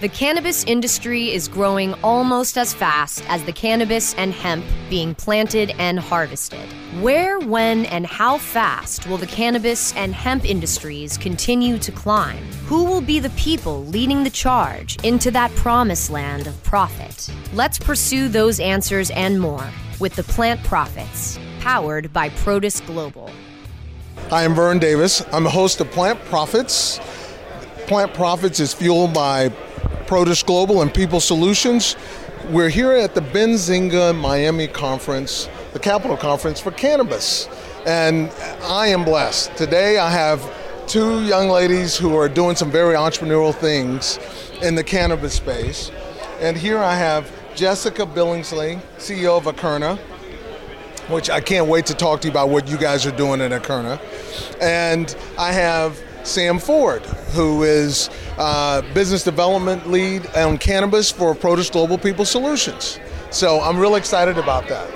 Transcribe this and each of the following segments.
The cannabis industry is growing almost as fast as the cannabis and hemp being planted and harvested. Where, when, and how fast will the cannabis and hemp industries continue to climb? Who will be the people leading the charge into that promised land of profit? Let's pursue those answers and more with the Plant Profits, powered by Protus Global. Hi, I'm Vern Davis. I'm a host of Plant Profits. Plant Profits is fueled by Protus Global and People Solutions. We're here at the Benzinga Miami Conference, the Capital Conference for Cannabis. And I am blessed. Today I have two young ladies who are doing some very entrepreneurial things in the cannabis space. And here I have Jessica Billingsley, CEO of Akerna, which I can't wait to talk to you about what you guys are doing at Akerna. And I have Sam Ford, who is uh, business development lead on cannabis for Protus Global People Solutions. So I'm really excited about that.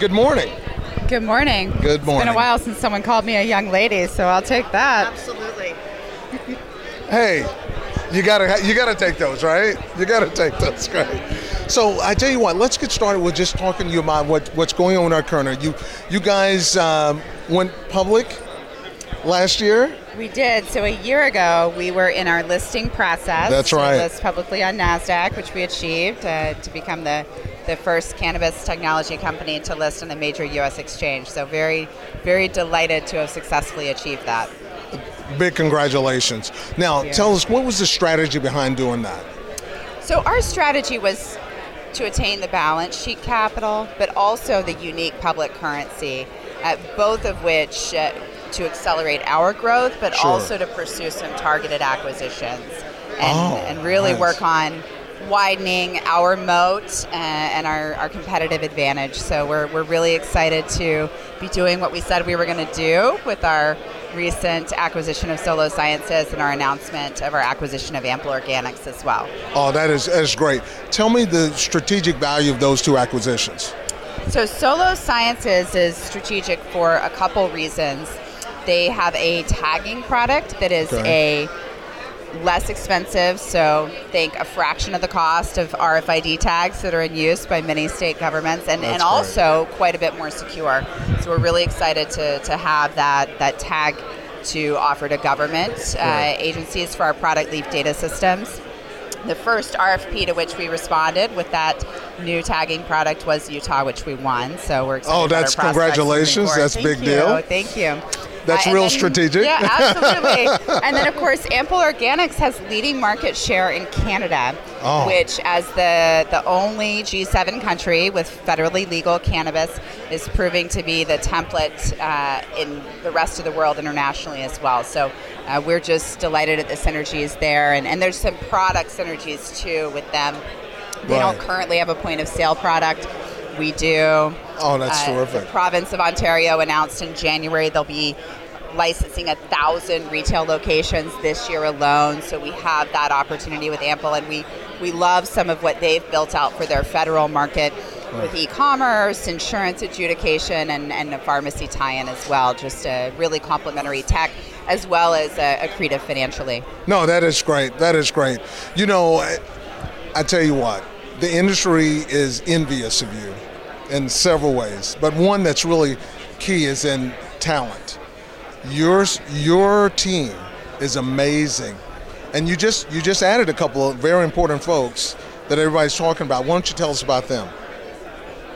Good morning. Good morning. Good morning. It's been a while since someone called me a young lady, so I'll take that. Absolutely. Hey, you gotta you gotta take those, right? You gotta take those. Great. So I tell you what, let's get started with just talking to you about what, what's going on at Akerna. You you guys um, went public last year. We did. So a year ago, we were in our listing process. That's right. list publicly on Nasdaq, which we achieved uh, to become the the first cannabis technology company to list on a major U.S. exchange. So very, very delighted to have successfully achieved that. Big congratulations. Now tell us what was the strategy behind doing that? So our strategy was to attain the balance sheet capital, but also the unique public currency, uh, both of which uh, to accelerate our growth, but Sure. also to pursue some targeted acquisitions and, Oh, and really nice. work on widening our moat uh, and our, our competitive advantage. So we're, we're really excited to be doing what we said we were going to do with our recent acquisition of Solo Sciences and our announcement of our acquisition of Ample Organics as well. Oh, that is that is great. Tell me the strategic value of those two acquisitions. So Solo Sciences is strategic for a couple reasons. They have a tagging product that is Okay. a less expensive, so think a fraction of the cost of RFID tags that are in use by many state governments, and, That's and also quite a bit more secure. So we're really excited to, to have that, that tag to offer to government uh, agencies for our product leaf data systems. The first RFP to which we responded with that new tagging product was Utah, which we won. So we're excited. Oh, that's- congratulations. That's a Thank big you. deal. Thank you. That's and real then- strategic. Yeah, absolutely. and then, of course, Ample Organics has leading market share in Canada, Oh. which, as the the only G7 country with federally legal cannabis, is proving to be the template uh, in the rest of the world internationally as well. So. Uh, we're just delighted at the synergies there, and, and there's some product synergies too with them. They Right. don't currently have a point of sale product. We do. Oh, that's Uh, terrific. The province of Ontario announced in January they'll be licensing a thousand retail locations this year alone. So we have that opportunity with Ample, and we we love some of what they've built out for their federal market with e-commerce, insurance adjudication, and, and a pharmacy tie-in as well. Just a really complementary tech, as well as uh, accretive financially. No, that is great. That is great. You know, I, I tell you what, the industry is envious of you in several ways, but one that's really key is in talent. Yours, your team is amazing, and you just you just added a couple of very important folks that everybody's talking about. Why don't you tell us about them?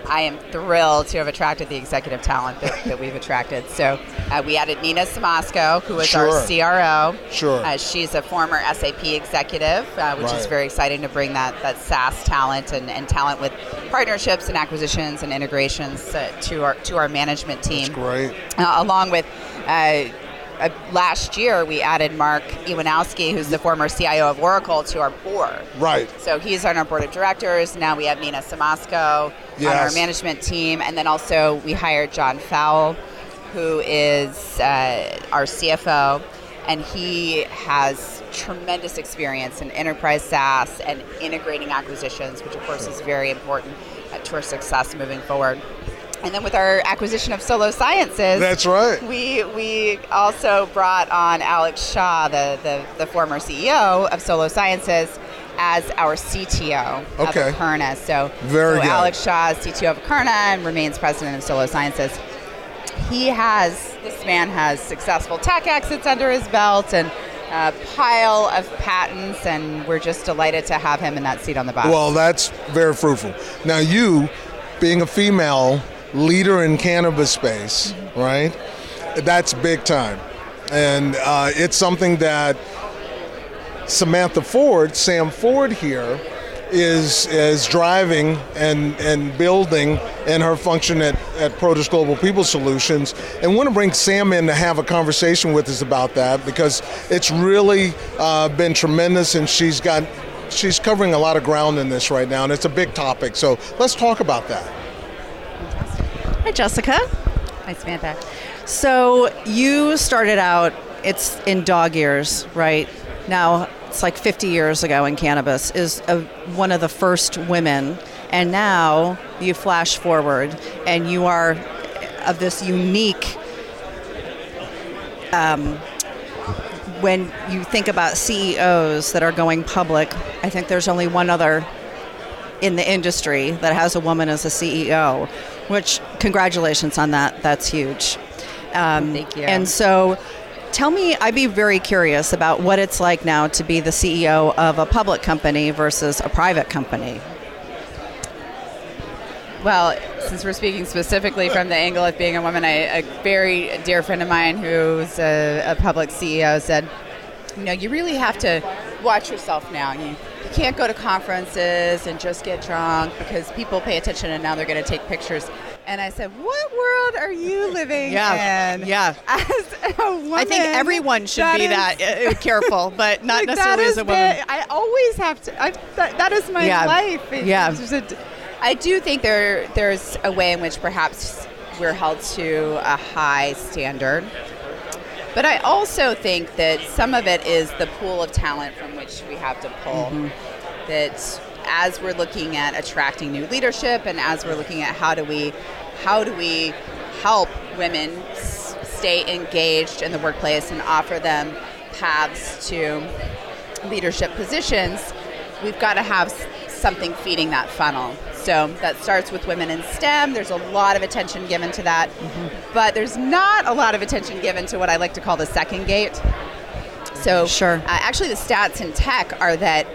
I am thrilled to have attracted the executive talent that, that we've attracted. So uh, we added Nina Simosko, who is our CRO. Sure. Uh, she's a former SAP executive, uh, which Right. is very exciting to bring that, that SaaS talent and, and talent with partnerships and acquisitions and integrations uh, to our to our management team. That's great. Uh, along with uh, uh, last year, we added Mark Iwanowski, who's the former CIO of Oracle, to our board. Right. So he's on our board of directors. Now we have Nina Simosko on our management team. And then also we hired John Fowle, who is uh, our CFO. And he has tremendous experience in enterprise SaaS and integrating acquisitions, which of course is very important to our success moving forward. And then with our acquisition of Solo Sciences, That's right. we we also brought on Alex Shaw, the, the, the former CEO of Solo Sciences, as our CTO Okay. of Akerna. So, Very so good. Alex Shaw is CTO of Akerna and remains president of Solo Sciences. He has, this man has successful tech exits under his belt and a pile of patents, and we're just delighted to have him in that seat on the bus. Well, that's very fruitful. Now, you, being a female leader in cannabis space, right? That's big time, and uh, it's something that Samantha Ford, Sam Ford here, is is driving and and building in her function at, at Produce Global People Solutions, and want to bring Sam in to have a conversation with us about that because it's really uh, been tremendous, and she's got she's covering a lot of ground in this right now, and it's a big topic. So let's talk about that. Hi, Jessica. Hi, Samantha. So you started out, it's in dog years, right? Now, it's like 50 years ago in cannabis, is a, one of the first women. And now you flash forward and you are of this unique. Um, when you think about CEOs that are going public, I think there's only one other in the industry that has a woman as a CEO, which congratulations on that. That's huge. Um, Thank you. And so, tell me, I'd be very curious about what it's like now to be the CEO of a public company versus a private company. Well, since we're speaking specifically from the angle of being a woman, I, a very dear friend of mine who's a, a public CEO said, you know, you really have to watch yourself now. You, you can't go to conferences and just get drunk because people pay attention and now they're going to take pictures. And I said, what world are you living Yeah, in? yeah. As a woman, I think everyone should be is- that uh, careful, but not like, necessarily as a woman. the- I always have to. I, that, that is my Yeah. life. It's Yeah. a- I do think there there's a way in which perhaps we're held to a high standard. But I also think that some of it is the pool of talent from which we have to pull. Mm-hmm. That as we're looking at attracting new leadership and as we're looking at how do we how do we help women s- stay engaged in the workplace and offer them paths to leadership positions, we've got to have something feeding that funnel. So that starts with women in STEM. There's a lot of attention given to that, mm-hmm. but there's not a lot of attention given to what I like to call the second gate. So, Sure. uh, actually, the stats in tech are that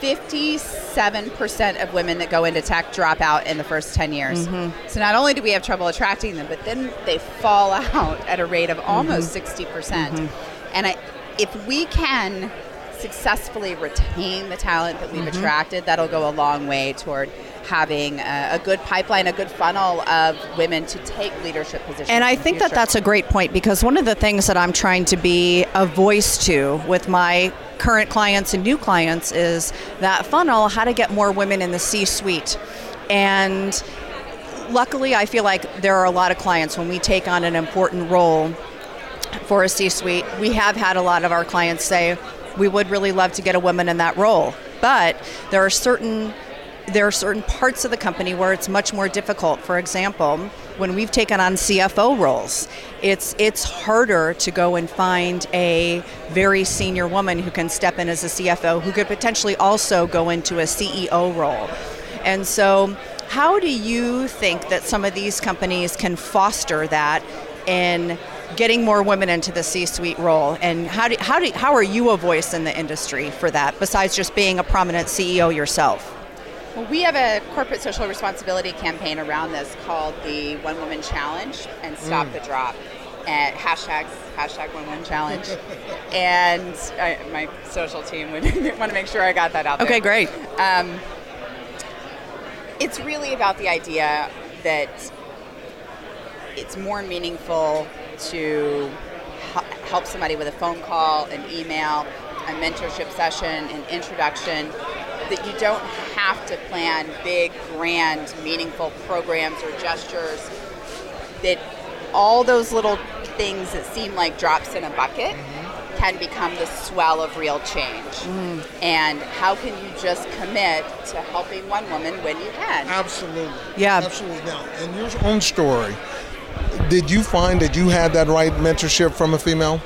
57% of women that go into tech drop out in the first 10 years. Mm-hmm. So not only do we have trouble attracting them, but then they fall out at a rate of mm-hmm. almost 60%. percent And I, if we can successfully retain the talent that we've attracted, that'll go a long way toward having a, a good pipeline, a good funnel of women to take leadership positions. And I think that that's a great point because one of the things that I'm trying to be a voice to with my current clients and new clients is that funnel, how to get more women in the C suite. And luckily, I feel like there are a lot of clients when we take on an important role for a C suite, we have had a lot of our clients say, we would really love to get a woman in that role. But there are certain there are certain parts of the company where it's much more difficult. For example, when we've taken on CFO roles, it's it's harder to go and find a very senior woman who can step in as a CFO who could potentially also go into a CEO role. And so, how do you think that some of these companies can foster that in getting more women into the C-suite role? And how do, how do how are you a voice in the industry for that besides just being a prominent CEO yourself? Well, we have a corporate social responsibility campaign around this called the One Woman Challenge and Stop Mm. the Drop. And hashtags, hashtag One Woman Challenge. and I, my social team would want to make sure I got that out there. Okay, great. Um, it's really about the idea that it's more meaningful to help somebody with a phone call, an email, a mentorship session, an introduction. That you don't have to plan big, grand, meaningful programs or gestures. That all those little things that seem like drops in a bucket mm-hmm. can become the swell of real change. Mm-hmm. And how can you just commit to helping one woman when you can? Absolutely. Yeah. Absolutely. Now, in your own story, did you find that you had that right mentorship from a female?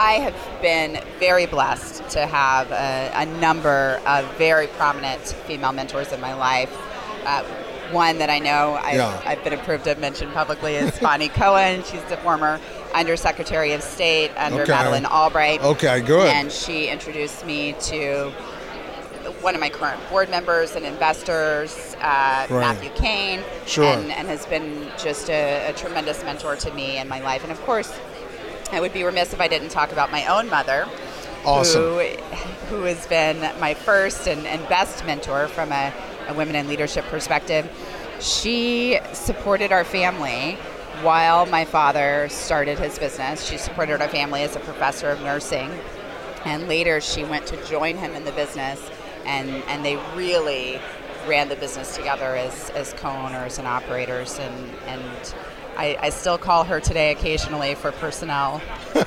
I have been very blessed to have a, a number of very prominent female mentors in my life. Uh, one that I know I've, yeah. I've, been approved to mention publicly is Bonnie Cohen. She's the former Undersecretary of State under okay. Madeleine Albright. Okay, good. And she introduced me to one of my current board members and investors, uh, right. Matthew Kane, sure. and, and, has been just a, a, tremendous mentor to me in my life. And of course, I would be remiss if I didn't talk about my own mother, awesome. who, who has been my first and, and best mentor from a, a women in leadership perspective. She supported our family while my father started his business. She supported our family as a professor of nursing. And later she went to join him in the business and and they really ran the business together as, as co-owners and operators and and I, I still call her today occasionally for personnel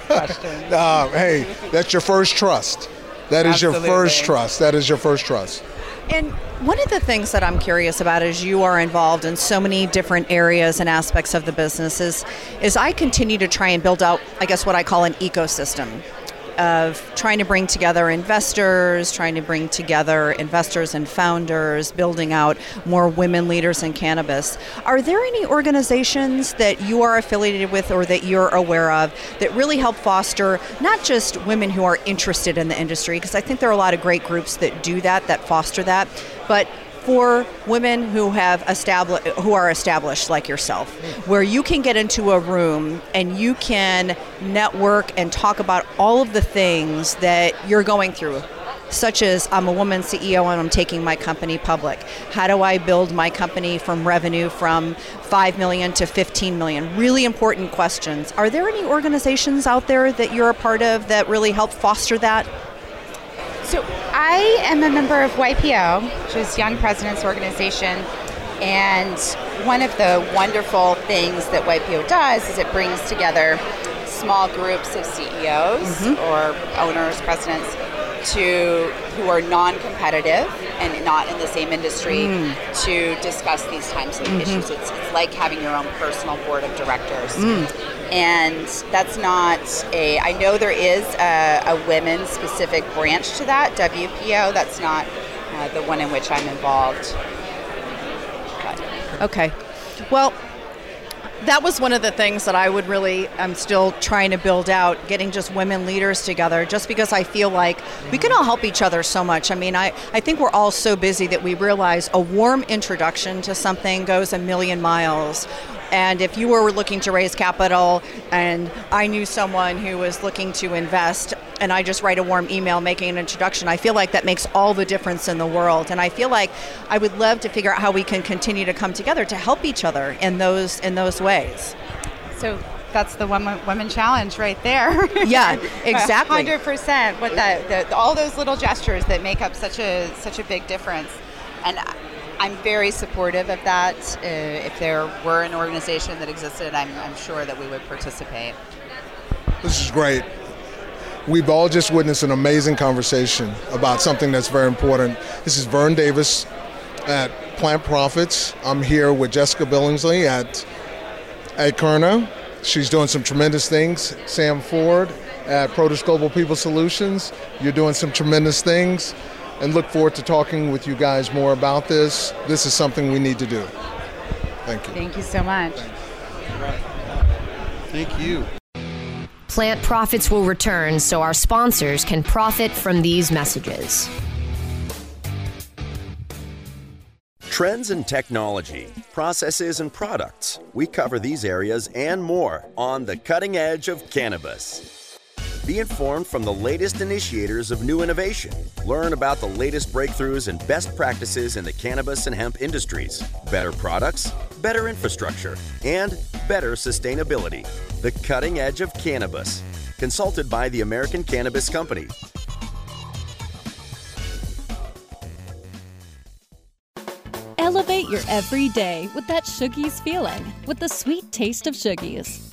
questions. Uh, hey, that's your first trust. That is Absolutely. your first trust. That is your first trust. And one of the things that I'm curious about is you are involved in so many different areas and aspects of the business is, is I continue to try and build out, I guess, what I call an ecosystem of trying to bring together investors, trying to bring together investors and founders, building out more women leaders in cannabis. Are there any organizations that you are affiliated with or that you're aware of that really help foster not just women who are interested in the industry, because I think there are a lot of great groups that do that, that foster that, but for women who have established who are established like yourself where you can get into a room and you can network and talk about all of the things that you're going through such as I'm a woman CEO and I'm taking my company public. How do I build my company from revenue from 5 million to 15 million? Really important questions. Are there any organizations out there that you're a part of that really help foster that? So I am a member of YPO, which is Young Presidents Organization. And one of the wonderful things that YPO does is it brings together small groups of CEOs mm-hmm. or owners, presidents to who are non-competitive and not in the same industry mm. to discuss these types of mm-hmm. issues. It's, it's, like having your own personal board of directors. Mm. And that's not a, I know there is a, a women specific branch to that, WPO. That's not uh, the one in which I'm involved. But. Okay. Well, that was one of the things that I would really, I'm still trying to build out, getting just women leaders together, just because I feel like we can all help each other so much. I mean, I, I think we're all so busy that we realize a warm introduction to something goes a million miles. And if you were looking to raise capital and I knew someone who was looking to invest, and I just write a warm email making an introduction, I feel like that makes all the difference in the world. And I feel like I would love to figure out how we can continue to come together to help each other in those in those ways. So that's the woman women challenge right there. Yeah, exactly. Hundred percent. What that the, all those little gestures that make up such a such a big difference, and I'm very supportive of that. Uh, if there were an organization that existed, I'm, I'm sure that we would participate. This is great. We've all just witnessed an amazing conversation about something that's very important. This is Vern Davis at Plant Profits. I'm here with Jessica Billingsley at Akerna. She's doing some tremendous things. Sam Ford at Produce Global People Solutions. You're doing some tremendous things and look forward to talking with you guys more about this. This is something we need to do. Thank you. Thank you so much. Thank you. Plant profits will return so our sponsors can profit from these messages. Trends in technology, processes, and products. We cover these areas and more on the cutting edge of cannabis. Be informed from the latest initiators of new innovation. Learn about the latest breakthroughs and best practices in the cannabis and hemp industries. Better products, better infrastructure, and better sustainability. The cutting edge of cannabis. Consulted by the American Cannabis Company. Elevate your everyday with that Shoogies feeling with the sweet taste of Shoogies.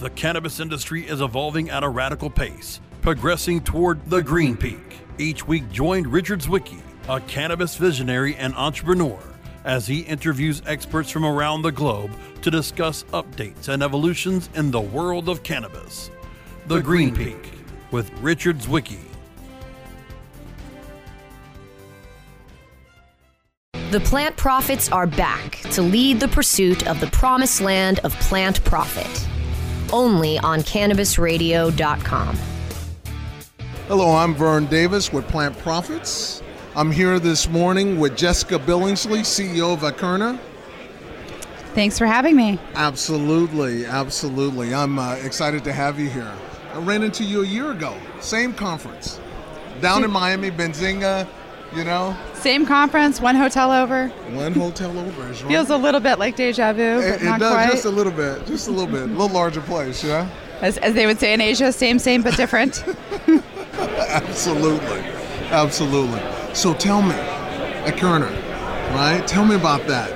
The cannabis industry is evolving at a radical pace, progressing toward the green peak. Each week, join Richard Zwicky, a cannabis visionary and entrepreneur, as he interviews experts from around the globe to discuss updates and evolutions in the world of cannabis. The, the Green, Green Peak, Peak with Richard Zwicky. The Plant Profits are back to lead the pursuit of the promised land of plant profit. Only on CannabisRadio.com. Hello, I'm Vern Davis with Plant Profits. I'm here this morning with Jessica Billingsley, CEO of Akerna. Thanks for having me. Absolutely, absolutely. I'm uh, excited to have you here. I ran into you a year ago, same conference, down in Miami, Benzinga, you know. Same conference, one hotel over. One hotel over. Right. Feels a little bit like deja vu, it, it does quite. just a little bit, just a little bit, a little larger place, yeah. As, as they would say in Asia, same, same, but different. absolutely, absolutely. So tell me, uh, Akerna, right? Tell me about that.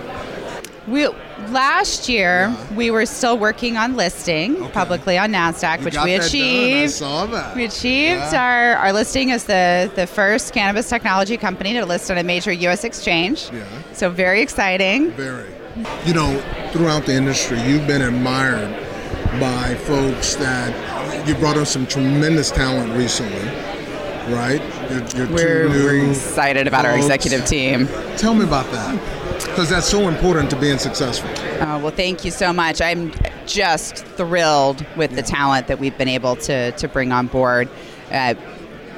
We last year yeah. we were still working on listing okay. publicly on Nasdaq, you which we achieved. saw that. We achieved yeah. our, our listing as the the first cannabis technology company to list on a major U.S. exchange. Yeah. So very exciting. Very. You know, throughout the industry, you've been admired by folks that you brought on some tremendous talent recently right? You're, you're we're, we're, excited about folks. our executive team. Tell me about that, because that's so important to being successful. Uh, well, thank you so much. I'm just thrilled with yeah. the talent that we've been able to, to bring on board. Uh,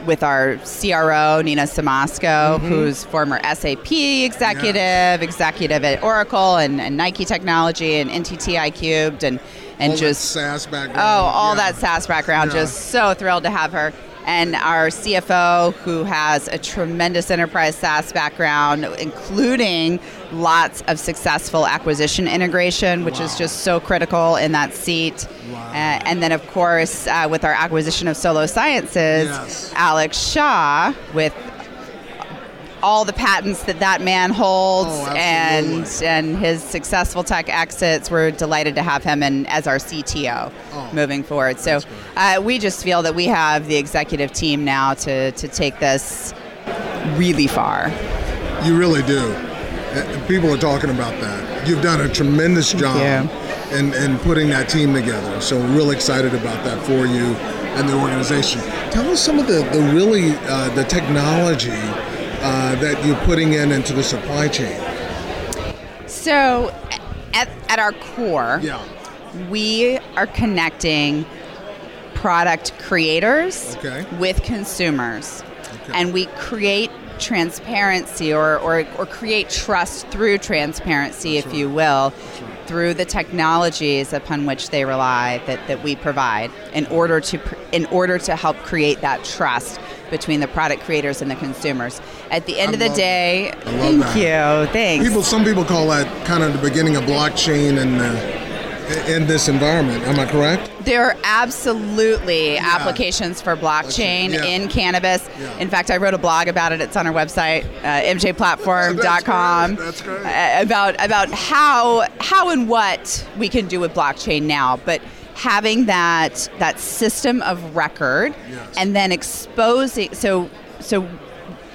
with our CRO, Nina Simosko, mm-hmm. who's former SAP executive, yeah. executive at Oracle and, and, Nike Technology and NTT iCubed and, and all just SaaS background. Oh, all yeah. that SaaS background. Just so thrilled to have her and our CFO, who has a tremendous enterprise SaaS background, including lots of successful acquisition integration, which wow. is just so critical in that seat. Wow. Uh, and then, of course, uh, with our acquisition of Solo Sciences, yes. Alex Shaw with all the patents that that man holds oh, and and his successful tech exits. We're delighted to have him in, as our CTO oh, moving forward. So uh, we just feel that we have the executive team now to, to take this really far. You really do. People are talking about that. You've done a tremendous job in, in putting that team together. So we're really excited about that for you and the organization. Tell us some of the, the really uh, the technology uh, that you're putting in into the supply chain? So, at, at our core, yeah. we are connecting product creators okay. with consumers. Okay. And we create transparency or, or, or create trust through transparency, That's if right. you will, right. through the technologies upon which they rely that, that we provide in order to in order to help create that trust between the product creators and the consumers. At the end I of the day, thank that. you, thanks. People, some people call that kind of the beginning of blockchain and. Uh, in this environment. Am I correct? There are absolutely yeah. applications for blockchain yeah. in cannabis. Yeah. In fact, I wrote a blog about it. It's on our website, uh, mjplatform.com, That's great. That's great. Uh, about about how how and what we can do with blockchain now, but having that that system of record yes. and then exposing so so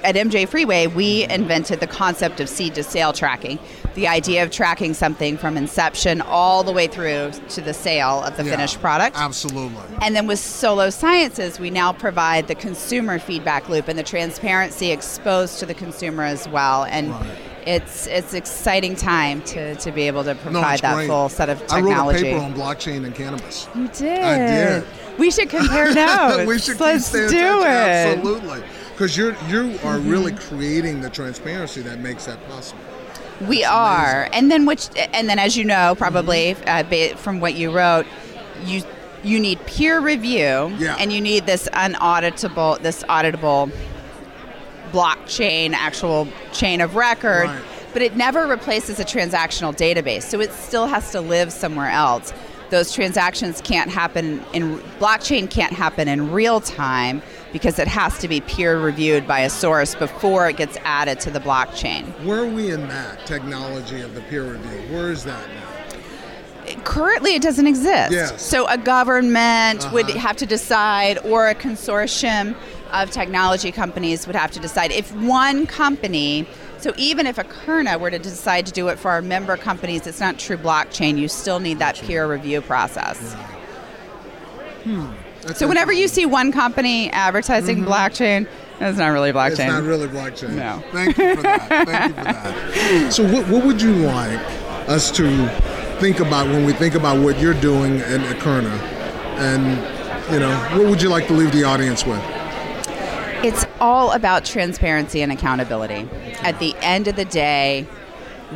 at MJ Freeway we invented the concept of seed to sale tracking. The idea of tracking something from inception all the way through to the sale of the yeah, finished product. absolutely. And then with Solo Sciences we now provide the consumer feedback loop and the transparency exposed to the consumer as well. And right it's it's exciting time to, to be able to provide no, that great. full set of technology. I wrote a paper on blockchain and cannabis. You did. I did. We should compare notes. we should Let's do it. Absolutely, because you're you are mm-hmm. really creating the transparency that makes that possible. We That's are, amazing. and then which, and then as you know, probably mm-hmm. uh, from what you wrote, you you need peer review, yeah. and you need this unauditable, this auditable blockchain, actual chain of record right. but it never replaces a transactional database. So it still has to live somewhere else. Those transactions can't happen in blockchain can't happen in real time because it has to be peer reviewed by a source before it gets added to the blockchain. Where are we in that technology of the peer review? Where is that now? currently it doesn't exist. Yes. So a government Uh-huh. would have to decide, or a consortium of technology companies would have to decide. If one company, so even if Akerna were to decide to do it for our member companies, it's not true blockchain. You still need that peer review process. That's So whenever you see one company advertising blockchain, it's not really blockchain. Mm-hmm. It's not really blockchain. No. Thank you for that. Thank you for that. So, what, what would you like us to think about when we think about what you're doing at Akerna? And, you know, what would you like to leave the audience with? It's all about transparency and accountability. At the end of the day,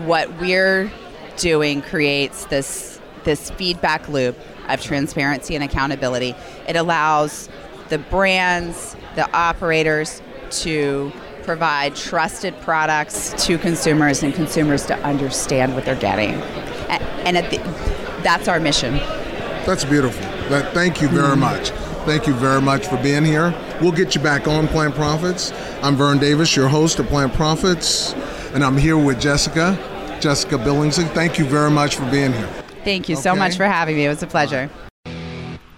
what we're doing creates this this feedback loop of transparency and accountability. It allows the brands, the operators to provide trusted products to consumers and consumers to understand what they're getting. A- And at the, that's our mission. That's beautiful. That, thank you very mm-hmm. much. Thank you very much for being here. We'll get you back on Plant Profits. I'm Vern Davis, your host of Plant Profits, and I'm here with Jessica, Jessica Billingsley. Thank you very much for being here. Thank you so much for having me. It was a pleasure.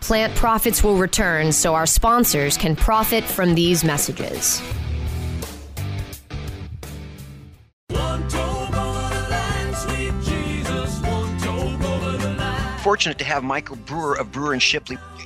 Plant profits will return so our sponsors can profit from these messages. Fortunate to have Michael Brewer of Brewer and Shipley.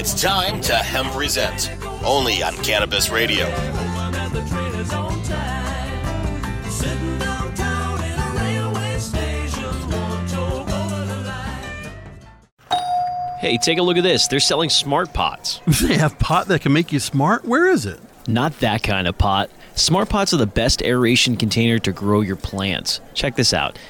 It's time to Hemp Present, only on Cannabis Radio. Hey, take a look at this. They're selling smart pots. They have pot that can make you smart? Where is it? Not that kind of pot. Smart pots are the best aeration container to grow your plants. Check this out.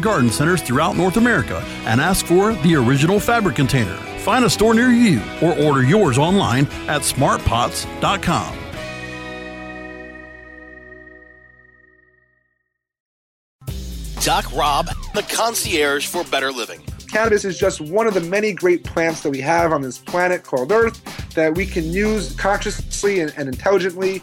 garden centers throughout North America and ask for the original fabric container. Find a store near you or order yours online at smartpots.com. Doc Rob, the concierge for better living. Cannabis is just one of the many great plants that we have on this planet called Earth that we can use consciously and, and intelligently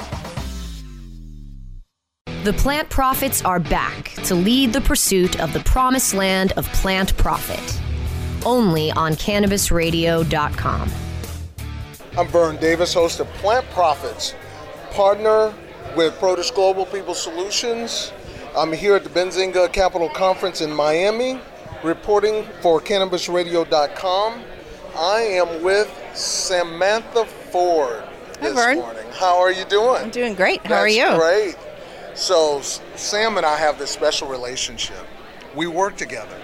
The plant profits are back to lead the pursuit of the promised land of plant profit. Only on CannabisRadio.com. I'm Vern Davis, host of Plant Profits, partner with Produce Global People Solutions. I'm here at the Benzinga Capital Conference in Miami, reporting for CannabisRadio.com. I am with Samantha Ford Hi, this Vern. morning. How are you doing? I'm doing great. How are you? Great. So Sam and I have this special relationship. We work together.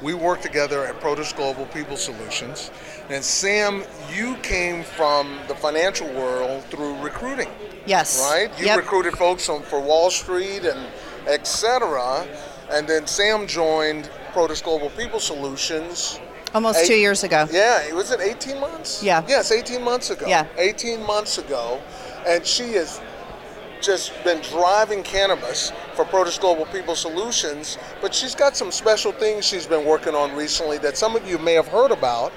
We work together at Produce Global People Solutions. And Sam, you came from the financial world through recruiting. Yes. Right? You Yep. recruited folks from, for Wall Street and et cetera. And then Sam joined Produce Global People Solutions. Almost Eight- two years ago. Yeah, it was it 18 months? Yeah. Yes, 18 months ago. Yeah. 18 months ago. And she has just been driving cannabis for Produce Global People Solutions, but she's got some special things she's been working on recently that some of you may have heard about,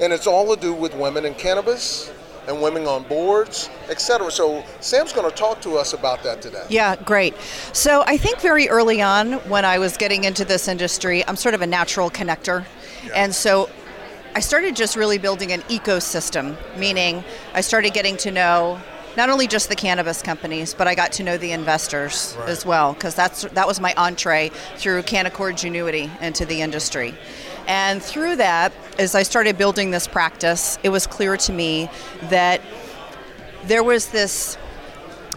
and it's all to do with women in cannabis and women on boards, etc. So Sam's going to talk to us about that today. Yeah, great. So I think very early on when I was getting into this industry, I'm sort of a natural connector. And so I started just really building an ecosystem, meaning I started getting to know not only just the cannabis companies, but I got to know the investors Right. as well, because that's that was my entree through Canaccord Genuity into the industry. And through that, as I started building this practice, it was clear to me that there was this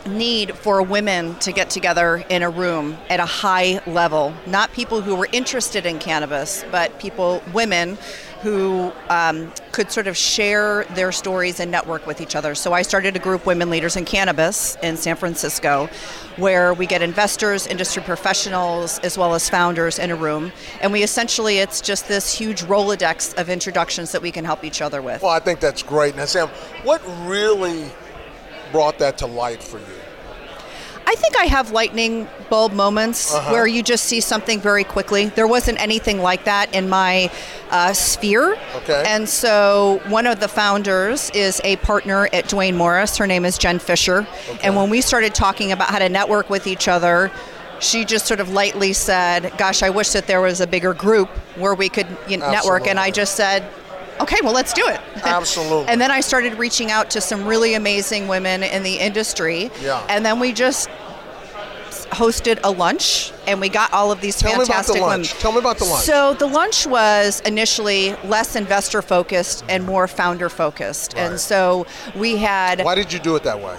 need for women to get together in a room at a high level. Not people who were interested in cannabis, but people, women, who um, could sort of share their stories and network with each other. So I started a group, Women Leaders in Cannabis, in San Francisco, where we get investors, industry professionals, as well as founders in a room. And we essentially, it's just this huge Rolodex of introductions that we can help each other with. Well, I think that's great. Now, Sam, what really brought that to light for you? I think I have lightning bulb moments Uh-huh. where you just see something very quickly. There wasn't anything like that in my uh, sphere. Okay. And so one of the founders is a partner at Duane Morris. Her name is Jen Fisher. And when we started talking about how to network with each other, she just sort of lightly said, Gosh, I wish that there was a bigger group where we could you know, network. And I just said, Okay, well, let's do it. Absolutely. and then I started reaching out to some really amazing women in the industry. Yeah. And then we just hosted a lunch and we got all of these Tell me about the fantastic lunch. women. Tell me about the lunch. So the lunch was initially less investor focused and more founder focused. And so we had Why did you do it that way?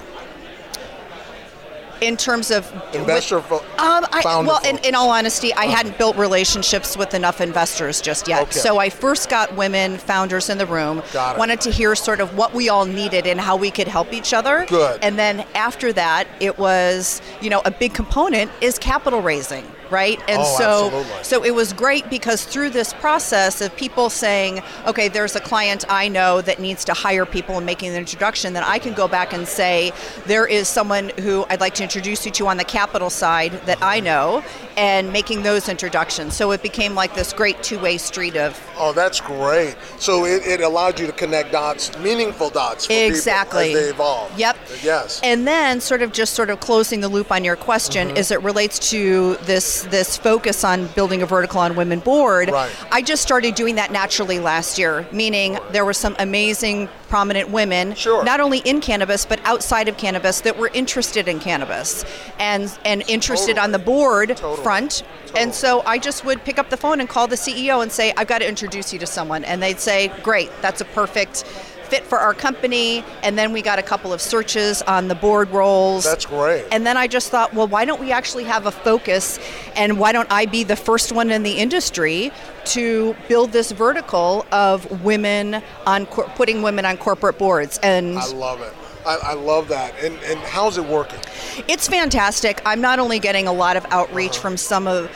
In terms of Investor fo- um, I, well, in, in all honesty, I hadn't built relationships with enough investors just yet. Okay. So I first got women founders in the room. Wanted to hear sort of what we all needed and how we could help each other. Good. And then after that, it was you know a big component is capital raising, right? And Oh, so absolutely. so it was great because through this process of people saying, okay, there's a client I know that needs to hire people and making the introduction, then I can go back and say, there is someone who I'd like to introduce you to on the capital side that I know, and making those introductions. So it became like this great two way street of Oh, that's great. So it, it allowed you to connect dots, meaningful dots, for Exactly. people as they evolve. Yep. Yes. And then sort of just sort of closing the loop on your question Mm-hmm. as it relates to this this focus on building a vertical on women board. Right. I just started doing that naturally last year, meaning there were some amazing prominent women sure. not only in cannabis but outside of cannabis that were interested in cannabis and and interested on the board front. Totally. And so I just would pick up the phone and call the CEO and say, I've got to introduce you to someone. And they'd say, Great, that's a perfect fit for our company. And then we got a couple of searches on the board roles. That's great. And then I just thought, well, why don't we actually have a focus and why don't I be the first one in the industry to build this vertical of women on cor- putting women on corporate boards? And I love it. I, I love that. And, and how's it working? it's fantastic. I'm not only getting a lot of outreach Uh-huh. from some of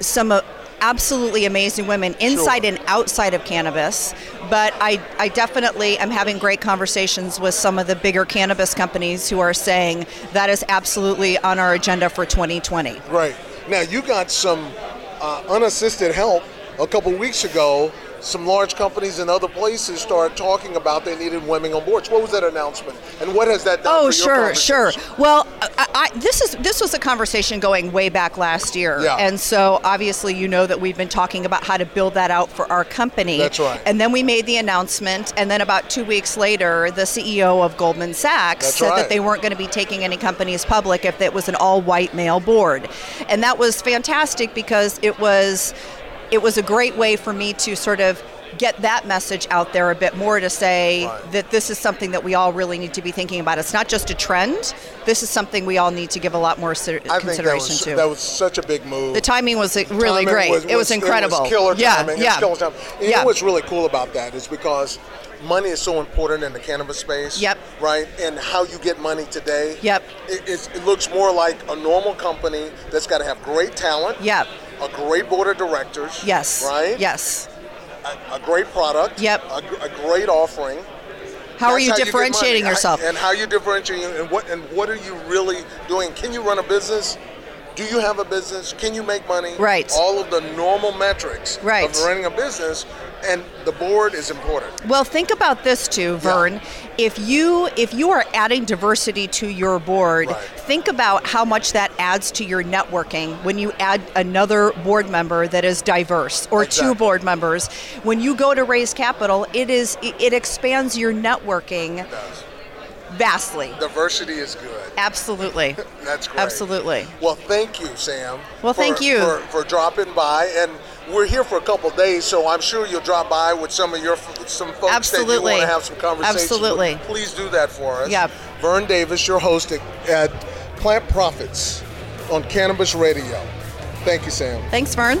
some of absolutely amazing women inside and outside of cannabis, but I, I definitely am having great conversations with some of the bigger cannabis companies who are saying that is absolutely on our agenda for 2020. Right. Now, you got some uh, unassisted help a couple weeks ago. Some large companies in other places started talking about they needed women on boards. What was that announcement? And what has that done Oh, sure, sure. Well, I, I, this is this was a conversation going way back last year, Yeah. and so obviously you know that we've been talking about how to build that out for our company. That's right. And then we made the announcement, and then about two weeks later, the CEO of Goldman Sachs That's said right. that they weren't going to be taking any companies public if it was an all-white male board, and that was fantastic because it was it was a great way for me to sort of get that message out there a bit more to say Right. that this is something that we all really need to be thinking about. It's not just a trend. This is something we all need to give a lot more ser- I think that consideration was, to. that was such a big move. the timing was really timing great. it was incredible. It was killer yeah, timing. yeah, It's killer timing. You yeah. know what's really cool about that is because money is so important in the cannabis space. Yep. Right? And how you get money today. Yep. It, it looks more like a normal company that's got to have great talent. Yep. A great board of directors. Yes. Right? Yes. A, a great product. Yep. A, a great offering. How are you get differentiating money. yourself? And how you differentiating and what and what are you really doing? Can you run a business? Do you have a business? Can you make money? Right. All of the normal metrics Right. of running a business, and the board is important. Well, think about this too, Vern. If you if you are adding diversity to your board, think about how much that adds to your networking when you add another board member that is diverse or two board members. When you go to raise capital, it is it it expands your networking vastly. Diversity is good. Absolutely. That's great. Absolutely. Well, thank you, Sam. Well, for- thank you. for, for dropping by, and we're here for a couple days, so I'm sure you'll drop by with some of your some folks that you Absolutely. want to have some conversations. with. Absolutely. Please do that for us. Yeah. Vern Davis, your host at, at Plant Profits on Cannabis Radio. Thank you, Sam. Thanks, Vern.